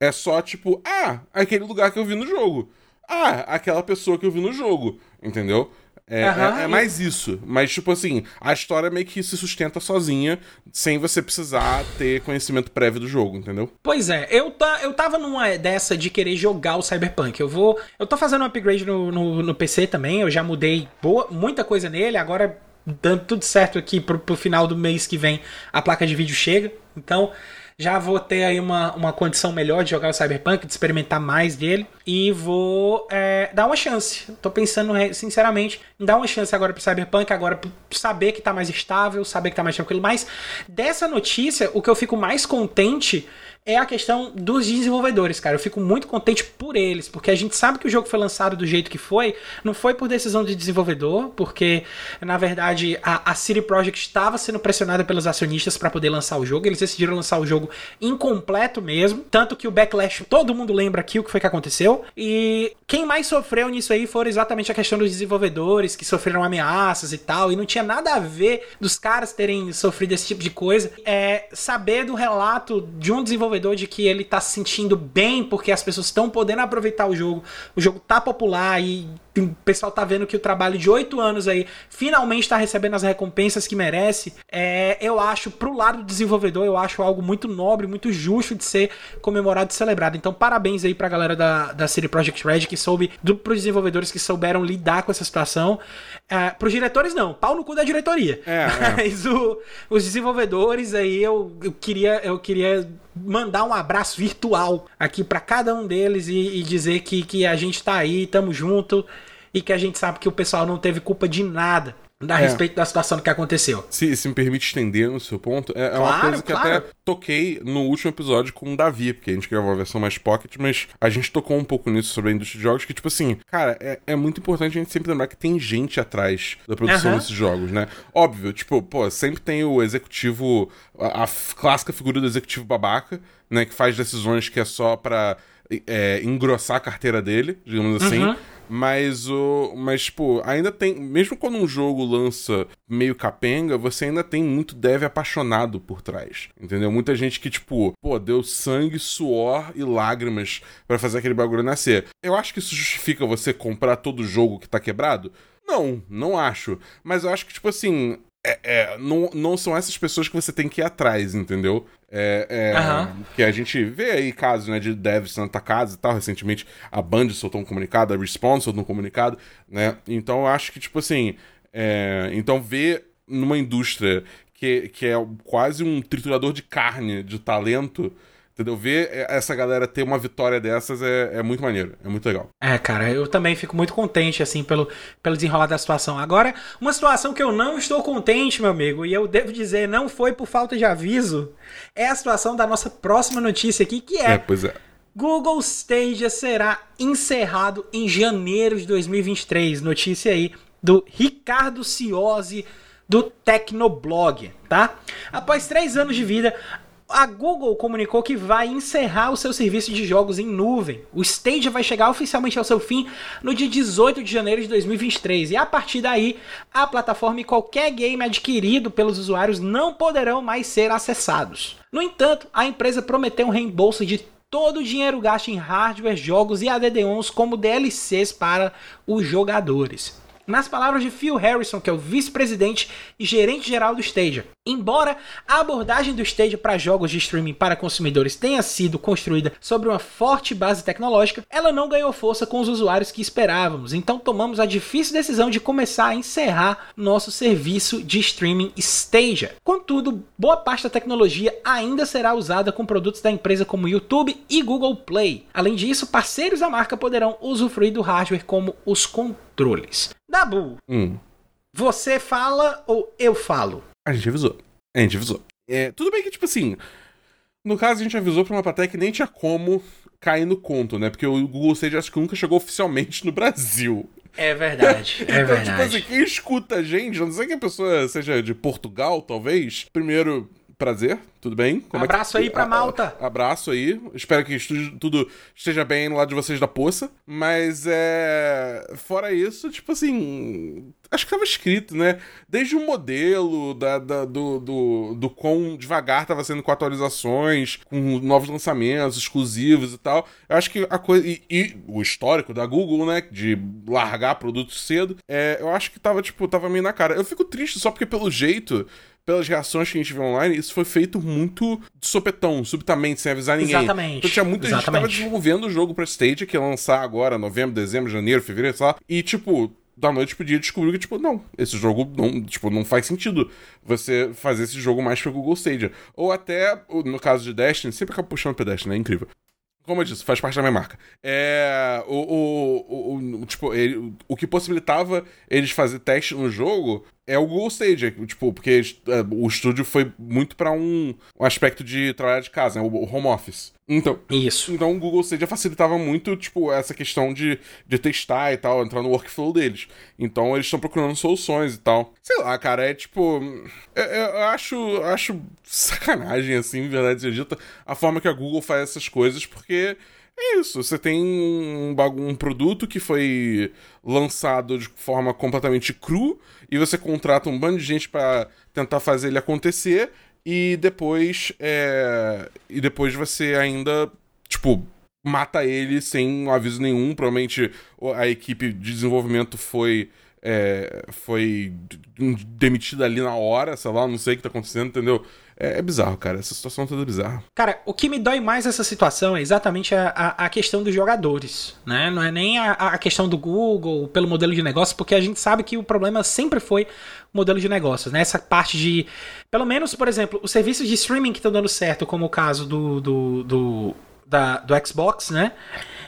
É só tipo, ah, aquele lugar que eu vi no jogo. Ah, aquela pessoa que eu vi no jogo. Entendeu? É, uhum, é, é, mais isso. Mas, tipo assim, a história meio que se sustenta sozinha, sem você precisar ter conhecimento prévio do jogo, entendeu?
Pois é, eu, tá, eu tava numa dessa de querer jogar o Cyberpunk. Eu vou. Eu tô fazendo um upgrade no, no, no PC também, eu já mudei boa, muita coisa nele, agora dando tudo certo aqui pro, pro final do mês que vem, a placa de vídeo chega. Então, já vou ter aí uma, uma condição melhor de jogar o Cyberpunk, de experimentar mais dele. E vou é, dar uma chance. Tô pensando, sinceramente, em dar uma chance agora pro Cyberpunk, agora saber que tá mais estável, saber que tá mais tranquilo. Mas dessa notícia, o que eu fico mais contente é a questão dos desenvolvedores, cara. Eu fico muito contente por eles, porque a gente sabe que o jogo foi lançado do jeito que foi, não foi por decisão de desenvolvedor, porque na verdade a, a City Project estava sendo pressionada pelos acionistas para poder lançar o jogo. Eles decidiram lançar o jogo incompleto mesmo, tanto que o backlash, todo mundo lembra aqui o que foi que aconteceu. E quem mais sofreu nisso aí foram exatamente a questão dos desenvolvedores que sofreram ameaças e tal, e não tinha nada a ver dos caras terem sofrido esse tipo de coisa. É saber do relato de um desenvolvedor desenvolvedor de que ele tá se sentindo bem porque as pessoas estão podendo aproveitar o jogo, o jogo tá popular e o pessoal tá vendo que o trabalho de oito anos aí finalmente tá recebendo as recompensas que merece. É, eu acho, pro lado do desenvolvedor, eu acho algo muito nobre, muito justo de ser comemorado e celebrado. Então, parabéns aí pra galera da, da City Project Red que soube, do, pros desenvolvedores que souberam lidar com essa situação. É, pros diretores, não, pau no cu da diretoria. É, é. Mas o, os desenvolvedores aí, eu, eu queria, eu queria mandar um abraço virtual aqui para cada um deles e, e, dizer que, que a gente tá aí, tamo junto e que a gente sabe que o pessoal não teve culpa de nada a é. respeito da situação que aconteceu.
Se, se me permite estender no seu ponto, é, claro, é uma coisa que claro. até toquei no último episódio com o Davi, porque a gente gravou a versão mais pocket, mas a gente tocou um pouco nisso sobre a indústria de jogos, que, tipo assim, cara, é, é muito importante a gente sempre lembrar que tem gente atrás da produção uhum. desses jogos, né? Óbvio, tipo, pô, sempre tem o executivo, a, a clássica figura do executivo babaca, né, que faz decisões que é só pra é, engrossar a carteira dele, digamos assim. Uhum. Mas o. Mas, tipo, ainda tem. Mesmo quando um jogo lança meio capenga, você ainda tem muito dev apaixonado por trás. Entendeu? Muita gente que, tipo, pô, deu sangue, suor e lágrimas para fazer aquele bagulho nascer. Eu acho que isso justifica você comprar todo jogo que tá quebrado? Não, não acho. Mas eu acho que, tipo assim, é, é, não, não são essas pessoas que você tem que ir atrás, entendeu? É, é uhum. Que a gente vê aí casos né, de devs sendo atacados e tal. Recentemente a Band soltou um comunicado, a Respawn soltou um comunicado, né? Então eu acho que, tipo assim. É, então ver numa indústria que, que é quase um triturador de carne, de talento Entendeu? Ver essa galera ter uma vitória dessas é, é muito maneiro, é muito legal.
É, cara, eu também fico muito contente, assim, pelo, pelo desenrolar da situação. Agora, uma situação que eu não estou contente, meu amigo, e eu devo dizer, não foi por falta de aviso, é a situação da nossa próxima notícia aqui, que é.
É, pois é.
Google Stadia será encerrado em janeiro de 2023. Notícia aí do Ricardo Ciosi do Tecnoblog, tá? Após três anos de vida, a Google comunicou que vai encerrar o seu serviço de jogos em nuvem. O Stadia vai chegar oficialmente ao seu fim no dia 18 de janeiro de 2023 e a partir daí a plataforma e qualquer game adquirido pelos usuários não poderão mais ser acessados. No entanto, a empresa prometeu um reembolso de todo o dinheiro gasto em hardware, jogos e add-ons como DLCs para os jogadores. Nas palavras de Phil Harrison, que é o vice-presidente e gerente geral do Stadia, embora a abordagem do Stadia para jogos de streaming para consumidores tenha sido construída sobre uma forte base tecnológica, ela não ganhou força com os usuários que esperávamos. Então tomamos a difícil decisão de começar a encerrar nosso serviço de streaming Stadia. Contudo, boa parte da tecnologia ainda será usada com produtos da empresa como YouTube e Google Play. Além disso, parceiros da marca poderão usufruir do hardware como os controles. Dabu, hum. você fala ou eu falo?
A gente avisou. A gente avisou. É, tudo bem que, tipo assim, no caso a gente avisou pra uma plateia que nem tinha como cair no conto, né? Porque o Google Stage acho que nunca chegou oficialmente no Brasil.
É verdade, é então, verdade.
Tipo assim, quem escuta a gente, não sei que a pessoa seja de Portugal, talvez, primeiro, prazer, tudo bem?
Como abraço é que... aí pra Malta.
abraço aí. Espero que tudo esteja bem lá de vocês da poça. Mas é. Fora isso, tipo assim. Acho que tava escrito, né? Desde o modelo, da, da do, do, do quão devagar tava sendo com atualizações, com novos lançamentos exclusivos e tal. Eu acho que a coisa. E, e, o histórico da Google, né? De largar produtos cedo. É, eu acho que tava, tipo, tava meio na cara. Eu fico triste só porque, pelo jeito pelas reações que a gente viu online, isso foi feito muito de sopetão, subitamente, sem avisar ninguém.
Exatamente.
Então tinha muita Exatamente. gente que tava desenvolvendo o jogo pra Stage, que ia lançar agora, novembro, dezembro, janeiro, fevereiro, sei lá. E, tipo, da noite pro dia descobriu que, tipo, não, esse jogo não, tipo, não faz sentido você fazer esse jogo mais pro Google Stadia. Ou até, no caso de Destiny, sempre acaba puxando pro Destiny, é incrível. Como eu disse, faz parte da minha marca. É. O, o, o, tipo, ele, o que possibilitava eles fazer teste no jogo é o Google Stage, tipo, porque é, o estúdio foi muito para um, um, aspecto de trabalhar de casa, né, o home office. Então,
isso.
Então o Google Stage facilitava muito, tipo, essa questão de, de testar e tal, entrar no workflow deles. Então eles estão procurando soluções e tal. Sei lá, cara, é tipo, eu, eu acho, acho sacanagem assim, verdade seja dita, a forma que a Google faz essas coisas, porque é isso, você tem um, um produto que foi lançado de forma completamente cru e você contrata um bando de gente para tentar fazer ele acontecer e depois é, e depois você ainda tipo mata ele sem aviso nenhum provavelmente a equipe de desenvolvimento foi é, foi demitida ali na hora sei lá não sei o que tá acontecendo entendeu é, é, bizarro, cara. Essa situação toda é bizarra.
Cara, o que me dói mais nessa situação é exatamente a, a, a questão dos jogadores, né? Não é nem a, a, questão do Google pelo modelo de negócio, porque a gente sabe que o problema sempre foi o modelo de negócios, né? Essa parte de. Pelo menos, por exemplo, os serviços de streaming que estão dando certo, como o caso do, do, do, da, do Xbox, né?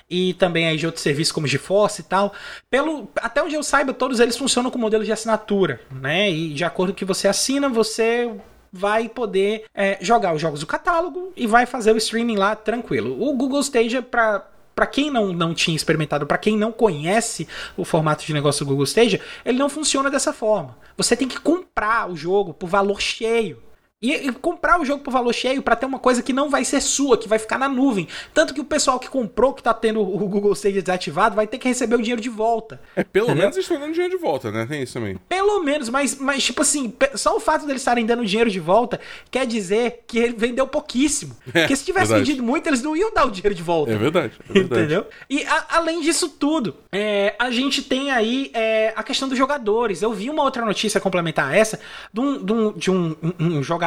e também aí de outros serviços como GeForce e tal. Pelo, até onde eu saiba, todos eles funcionam com modelo de assinatura, né? E de acordo com que você assina, você vai poder é, jogar os jogos do catálogo e vai fazer o streaming lá tranquilo. O Google Stadia, para para quem não, não tinha experimentado, para quem não conhece o formato de negócio do Google Stadia, ele não funciona dessa forma. Você tem que comprar o jogo por valor cheio. E, e, comprar o jogo por valor cheio para ter uma coisa que não vai ser sua, que vai ficar na nuvem. Tanto que o pessoal que comprou, que tá tendo o Google Stadia desativado, vai ter que receber o dinheiro de volta.
É, pelo entendeu? menos eles estão dando dinheiro de volta, né? Tem isso também.
Pelo menos, mas, mas tipo assim, só o fato deles estarem dando dinheiro de volta quer dizer que ele vendeu pouquíssimo. É, Porque se tivesse verdade. vendido muito, eles não iam dar o dinheiro de volta.
É verdade. É verdade.
Entendeu? E a, além disso tudo, é, a gente tem aí é, a questão dos jogadores. Eu vi uma outra notícia complementar essa de um, de um, de um, um jogador.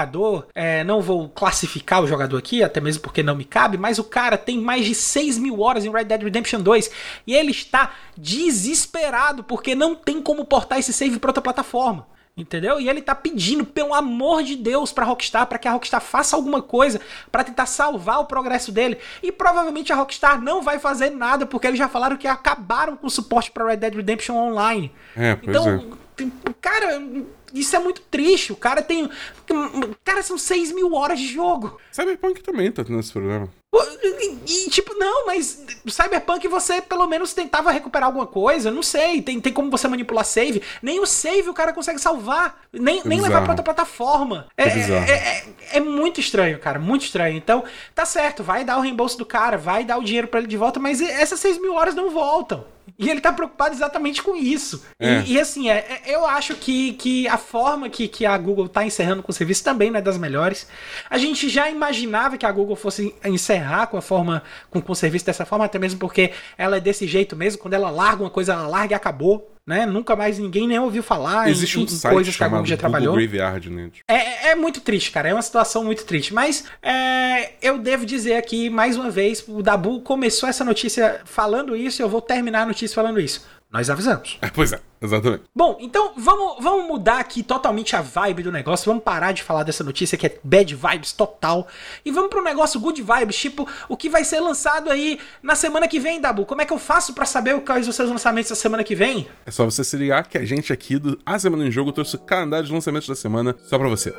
É, é, não vou classificar o jogador aqui, até mesmo porque não me cabe, mas o cara tem mais de 6 mil horas em Red Dead Redemption 2 e ele está desesperado porque não tem como portar esse save para outra plataforma. Entendeu? E ele tá pedindo, pelo amor de Deus, pra Rockstar, para que a Rockstar faça alguma coisa para tentar salvar o progresso dele. E provavelmente a Rockstar não vai fazer nada, porque eles já falaram que acabaram com o suporte para Red Dead Redemption Online.
É, então,
é. Cara, isso é muito triste. O cara tem. Cara, são 6 mil horas de jogo.
Cyberpunk também tá nesse problema.
E, e, tipo, não, mas Cyberpunk você pelo menos tentava recuperar alguma coisa. Não sei, tem, tem como você manipular save. Nem o save o cara consegue salvar. Nem, nem levar pra outra plataforma. É, é, é, é, é, muito estranho, cara. Muito estranho. Então, tá certo, vai dar o reembolso do cara, vai dar o dinheiro para ele de volta, mas essas 6 mil horas não voltam. E ele tá preocupado exatamente com isso. É. E, e, assim, é, é, eu acho que, que a forma que, que a Google tá encerrando com o serviço também não é das melhores. A gente já imaginava que a Google fosse encerrar com a forma, com, com o serviço dessa forma, até mesmo porque ela é desse jeito mesmo. Quando ela larga uma coisa, ela larga e acabou né? Nunca mais ninguém nem ouviu falar
Existe em, um site coisas que a Google já trabalhou. Graveyard, né?
É, é, é muito triste, cara. É uma situação muito triste. Mas é, eu devo dizer aqui, mais uma vez, o Dabu começou essa notícia falando isso e eu vou terminar a notícia falando isso. Nós avisamos.
É, pois é, exatamente.
Bom, então vamos, vamos mudar aqui totalmente a vibe do negócio. Vamos parar de falar dessa notícia que é bad vibes total. E vamos para um negócio good vibes, tipo o que vai ser lançado aí na semana que vem, Dabu. Como é que eu faço para saber quais os seus lançamentos da semana que vem?
É só você se ligar que a gente aqui do A Semana em Jogo trouxe o calendário de lançamentos da semana só para você.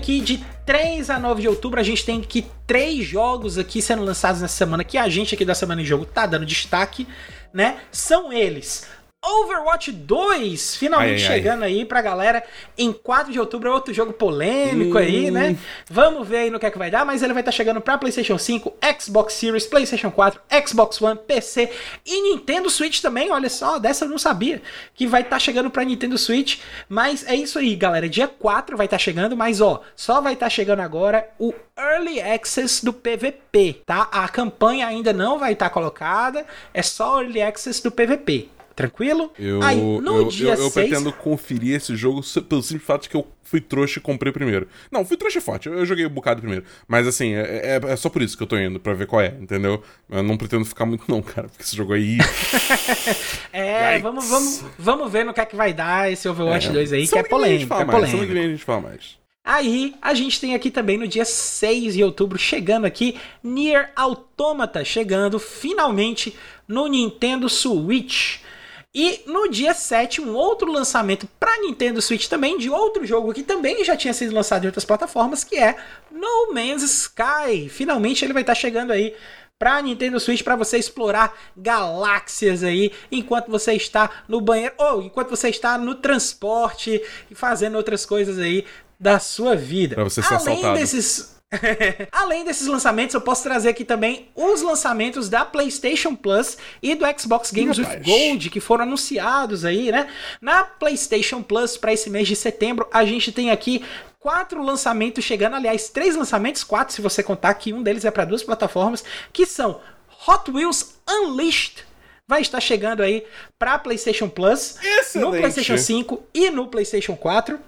Aqui de 3 a 9 de outubro. A gente tem aqui três jogos aqui sendo lançados nessa semana que a gente aqui da Semana em Jogo tá dando destaque, né? São eles Overwatch 2, finalmente ai, ai, chegando ai. aí pra galera em 4 de outubro, é outro jogo polêmico hum. aí, né? Vamos ver aí no que é que vai dar, mas ele vai estar tá chegando pra PlayStation 5, Xbox Series, PlayStation 4, Xbox One, PC e Nintendo Switch também. Olha só, dessa eu não sabia que vai estar tá chegando pra Nintendo Switch, mas é isso aí, galera. Dia 4 vai estar tá chegando, mas ó, só vai estar tá chegando agora o Early Access do PVP, tá? A campanha ainda não vai estar tá colocada, é só Early Access do PVP Tranquilo?
Eu, Aí, no eu, dia eu, eu 6... pretendo conferir esse jogo pelo simples fato de que eu fui trouxa e comprei primeiro. Não, fui trouxa forte, eu, eu joguei um bocado primeiro. Mas assim, é, é, é, só por isso que eu tô indo, pra ver qual é, entendeu? Eu não pretendo ficar muito não, cara, porque esse jogo aí...
é, vamos, vamos, vamos ver no que é que vai dar esse Overwatch é. 2 aí, que é polêmico, é polêmico. Semana que vem a gente fala mais. Aí a gente tem aqui também no dia 6 de outubro, chegando aqui, Nier Automata, chegando finalmente no Nintendo Switch. E no dia 7, um outro lançamento para Nintendo Switch também, de outro jogo que também já tinha sido lançado em outras plataformas, que é No Man's Sky. Finalmente ele vai estar tá chegando aí para Nintendo Switch para você explorar galáxias aí enquanto você está no banheiro ou enquanto você está no transporte e fazendo outras coisas aí da sua vida.
Pra você ser Além assaltado.
desses Além desses lançamentos, eu posso trazer aqui também os lançamentos da PlayStation Plus e do Xbox Games with Gold que foram anunciados aí, né? Na PlayStation Plus para esse mês de setembro, a gente tem aqui quatro lançamentos chegando, aliás, três lançamentos, quatro se você contar que um deles é para duas plataformas, que são Hot Wheels Unleashed vai estar chegando aí para PlayStation Plus, Excelente. no PlayStation 5 e no PlayStation 4.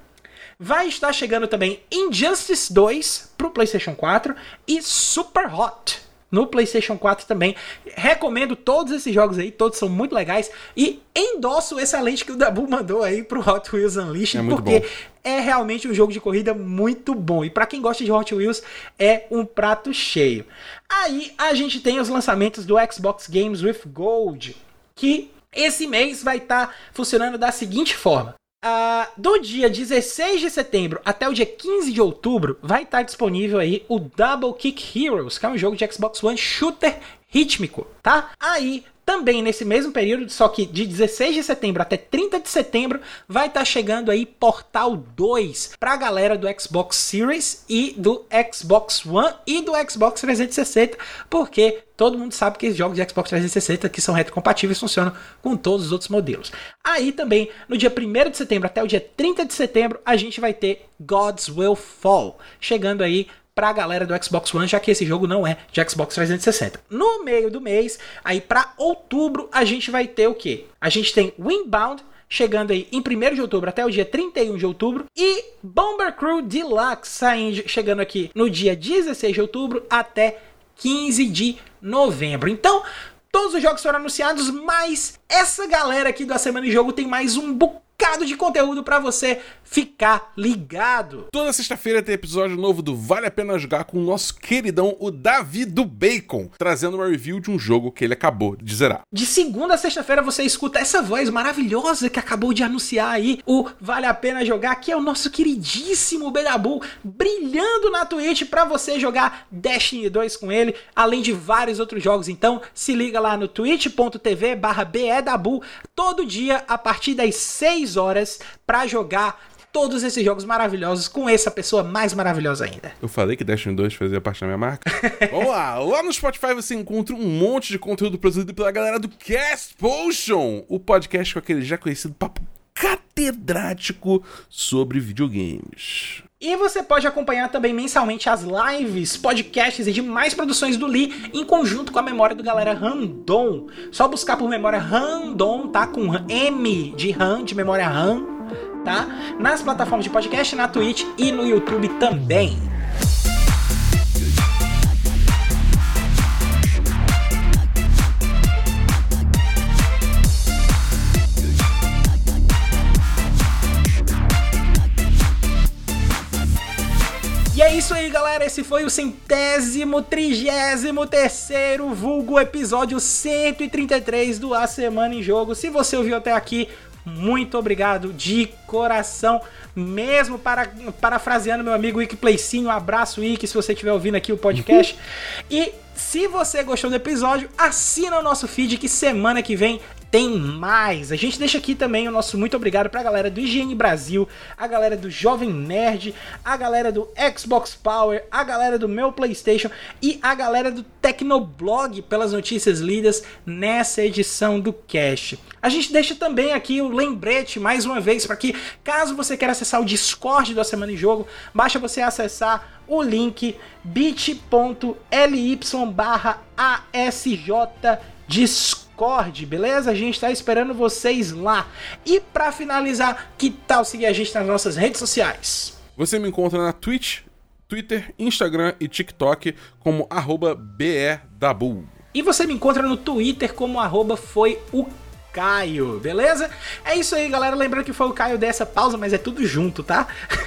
Vai estar chegando também Injustice 2 pro PlayStation 4 e Super Hot no PlayStation 4 também. Recomendo todos esses jogos aí, todos são muito legais e endosso essa lente que o Dabu mandou aí pro Hot Wheels Unleashed, é porque bom. é realmente um jogo de corrida muito bom. E para quem gosta de Hot Wheels, é um prato cheio. Aí a gente tem os lançamentos do Xbox Games with Gold, que esse mês vai estar tá funcionando da seguinte forma. Uh, do dia 16 de setembro até o dia 15 de outubro, vai estar disponível aí o Double Kick Heroes, que é um jogo de Xbox One shooter rítmico, tá? Aí também nesse mesmo período, só que de 16 de setembro até 30 de setembro, vai estar tá chegando aí Portal 2 para a galera do Xbox Series e do Xbox One e do Xbox 360, porque todo mundo sabe que os jogos de Xbox 360 que são retrocompatíveis funcionam com todos os outros modelos. Aí também, no dia 1 de setembro até o dia 30 de setembro, a gente vai ter Gods Will Fall, chegando aí pra galera do Xbox One, já que esse jogo não é de Xbox 360. No meio do mês, aí para outubro, a gente vai ter o quê? A gente tem Windbound, chegando aí em 1 de outubro até o dia 31 de outubro. E Bomber Crew Deluxe saindo, chegando aqui no dia 16 de outubro até 15 de novembro. Então, todos os jogos foram anunciados, mas essa galera aqui da Semana de Jogo tem mais um bocado de conteúdo para você ficar ligado.
Toda sexta-feira tem episódio novo do Vale a Pena Jogar com o nosso queridão, o Davi do Bacon, trazendo uma review de um jogo que ele acabou de zerar.
De segunda a sexta-feira você escuta essa voz maravilhosa que acabou de anunciar aí o Vale a Pena Jogar, que é o nosso queridíssimo Bedabu, brilhando na Twitch para você jogar Destiny 2 com ele, além de vários outros jogos. Então, se liga lá no twitch.tv barra BEDABU, todo dia a partir das 6 horas para jogar todos esses jogos maravilhosos com essa pessoa mais maravilhosa ainda.
Eu falei que Destiny 2 fazia parte da minha marca. Vamos lá, lá no Spotify você encontra um monte de conteúdo produzido pela galera do Cast Potion, o podcast com aquele já conhecido papo catedrático sobre videogames.
E você pode acompanhar também mensalmente as lives, podcasts e demais produções do Lee em conjunto com a memória do galera Random. Só buscar por memória Random, tá? Com M de RAM, de memória RAM, tá? Nas plataformas de podcast, na Twitch e no YouTube também. Isso aí, galera. Esse foi o centésimo, trigésimo terceiro, vulgo episódio 133 do A Semana em Jogo. Se você ouviu até aqui, muito obrigado de coração, mesmo para parafraseando meu amigo Ike Playcinho. Um abraço, Ike, se você estiver ouvindo aqui o podcast. e se você gostou do episódio, assina o nosso feed que semana que vem tem mais. A gente deixa aqui também o nosso muito obrigado pra galera do IGN Brasil, a galera do Jovem Nerd, a galera do Xbox Power, a galera do meu PlayStation e a galera do Tecnoblog pelas notícias lidas nessa edição do Cast. A gente deixa também aqui o lembrete mais uma vez para que caso você queira acessar o Discord da Semana em Jogo, basta você acessar o link bit.ly barra ASJ Discord Discord, beleza? A gente tá esperando vocês lá. E para finalizar, que tal seguir a gente nas nossas redes sociais?
Você me encontra na Twitch, Twitter, Instagram e TikTok como arroba BEDabu.
E você me encontra no Twitter como arroba foi o Caio, beleza? É isso aí, galera. Lembrando que foi o Caio dessa pausa, mas é tudo junto, tá?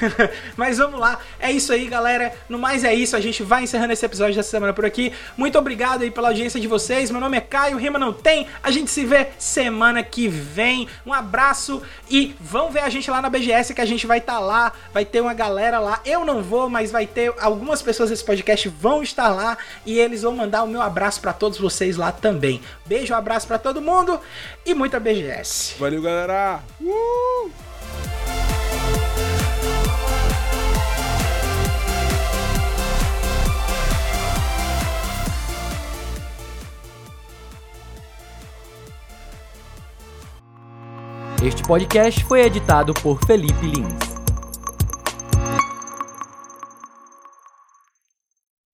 mas vamos lá. É isso aí, galera. No mais é isso. A gente vai encerrando esse episódio dessa semana por aqui. Muito obrigado aí pela audiência de vocês. Meu nome é Caio, rima não tem. A gente se vê semana que vem. Um abraço e vão ver a gente lá na BGS que a gente vai estar tá lá. Vai ter uma galera lá. Eu não vou, mas vai ter algumas pessoas desse podcast vão estar lá e eles vão mandar o meu abraço para todos vocês lá também. Beijo, um abraço para todo mundo e muita BGS.
Valeu, galera! Uh!
Este podcast foi editado por Felipe Lins.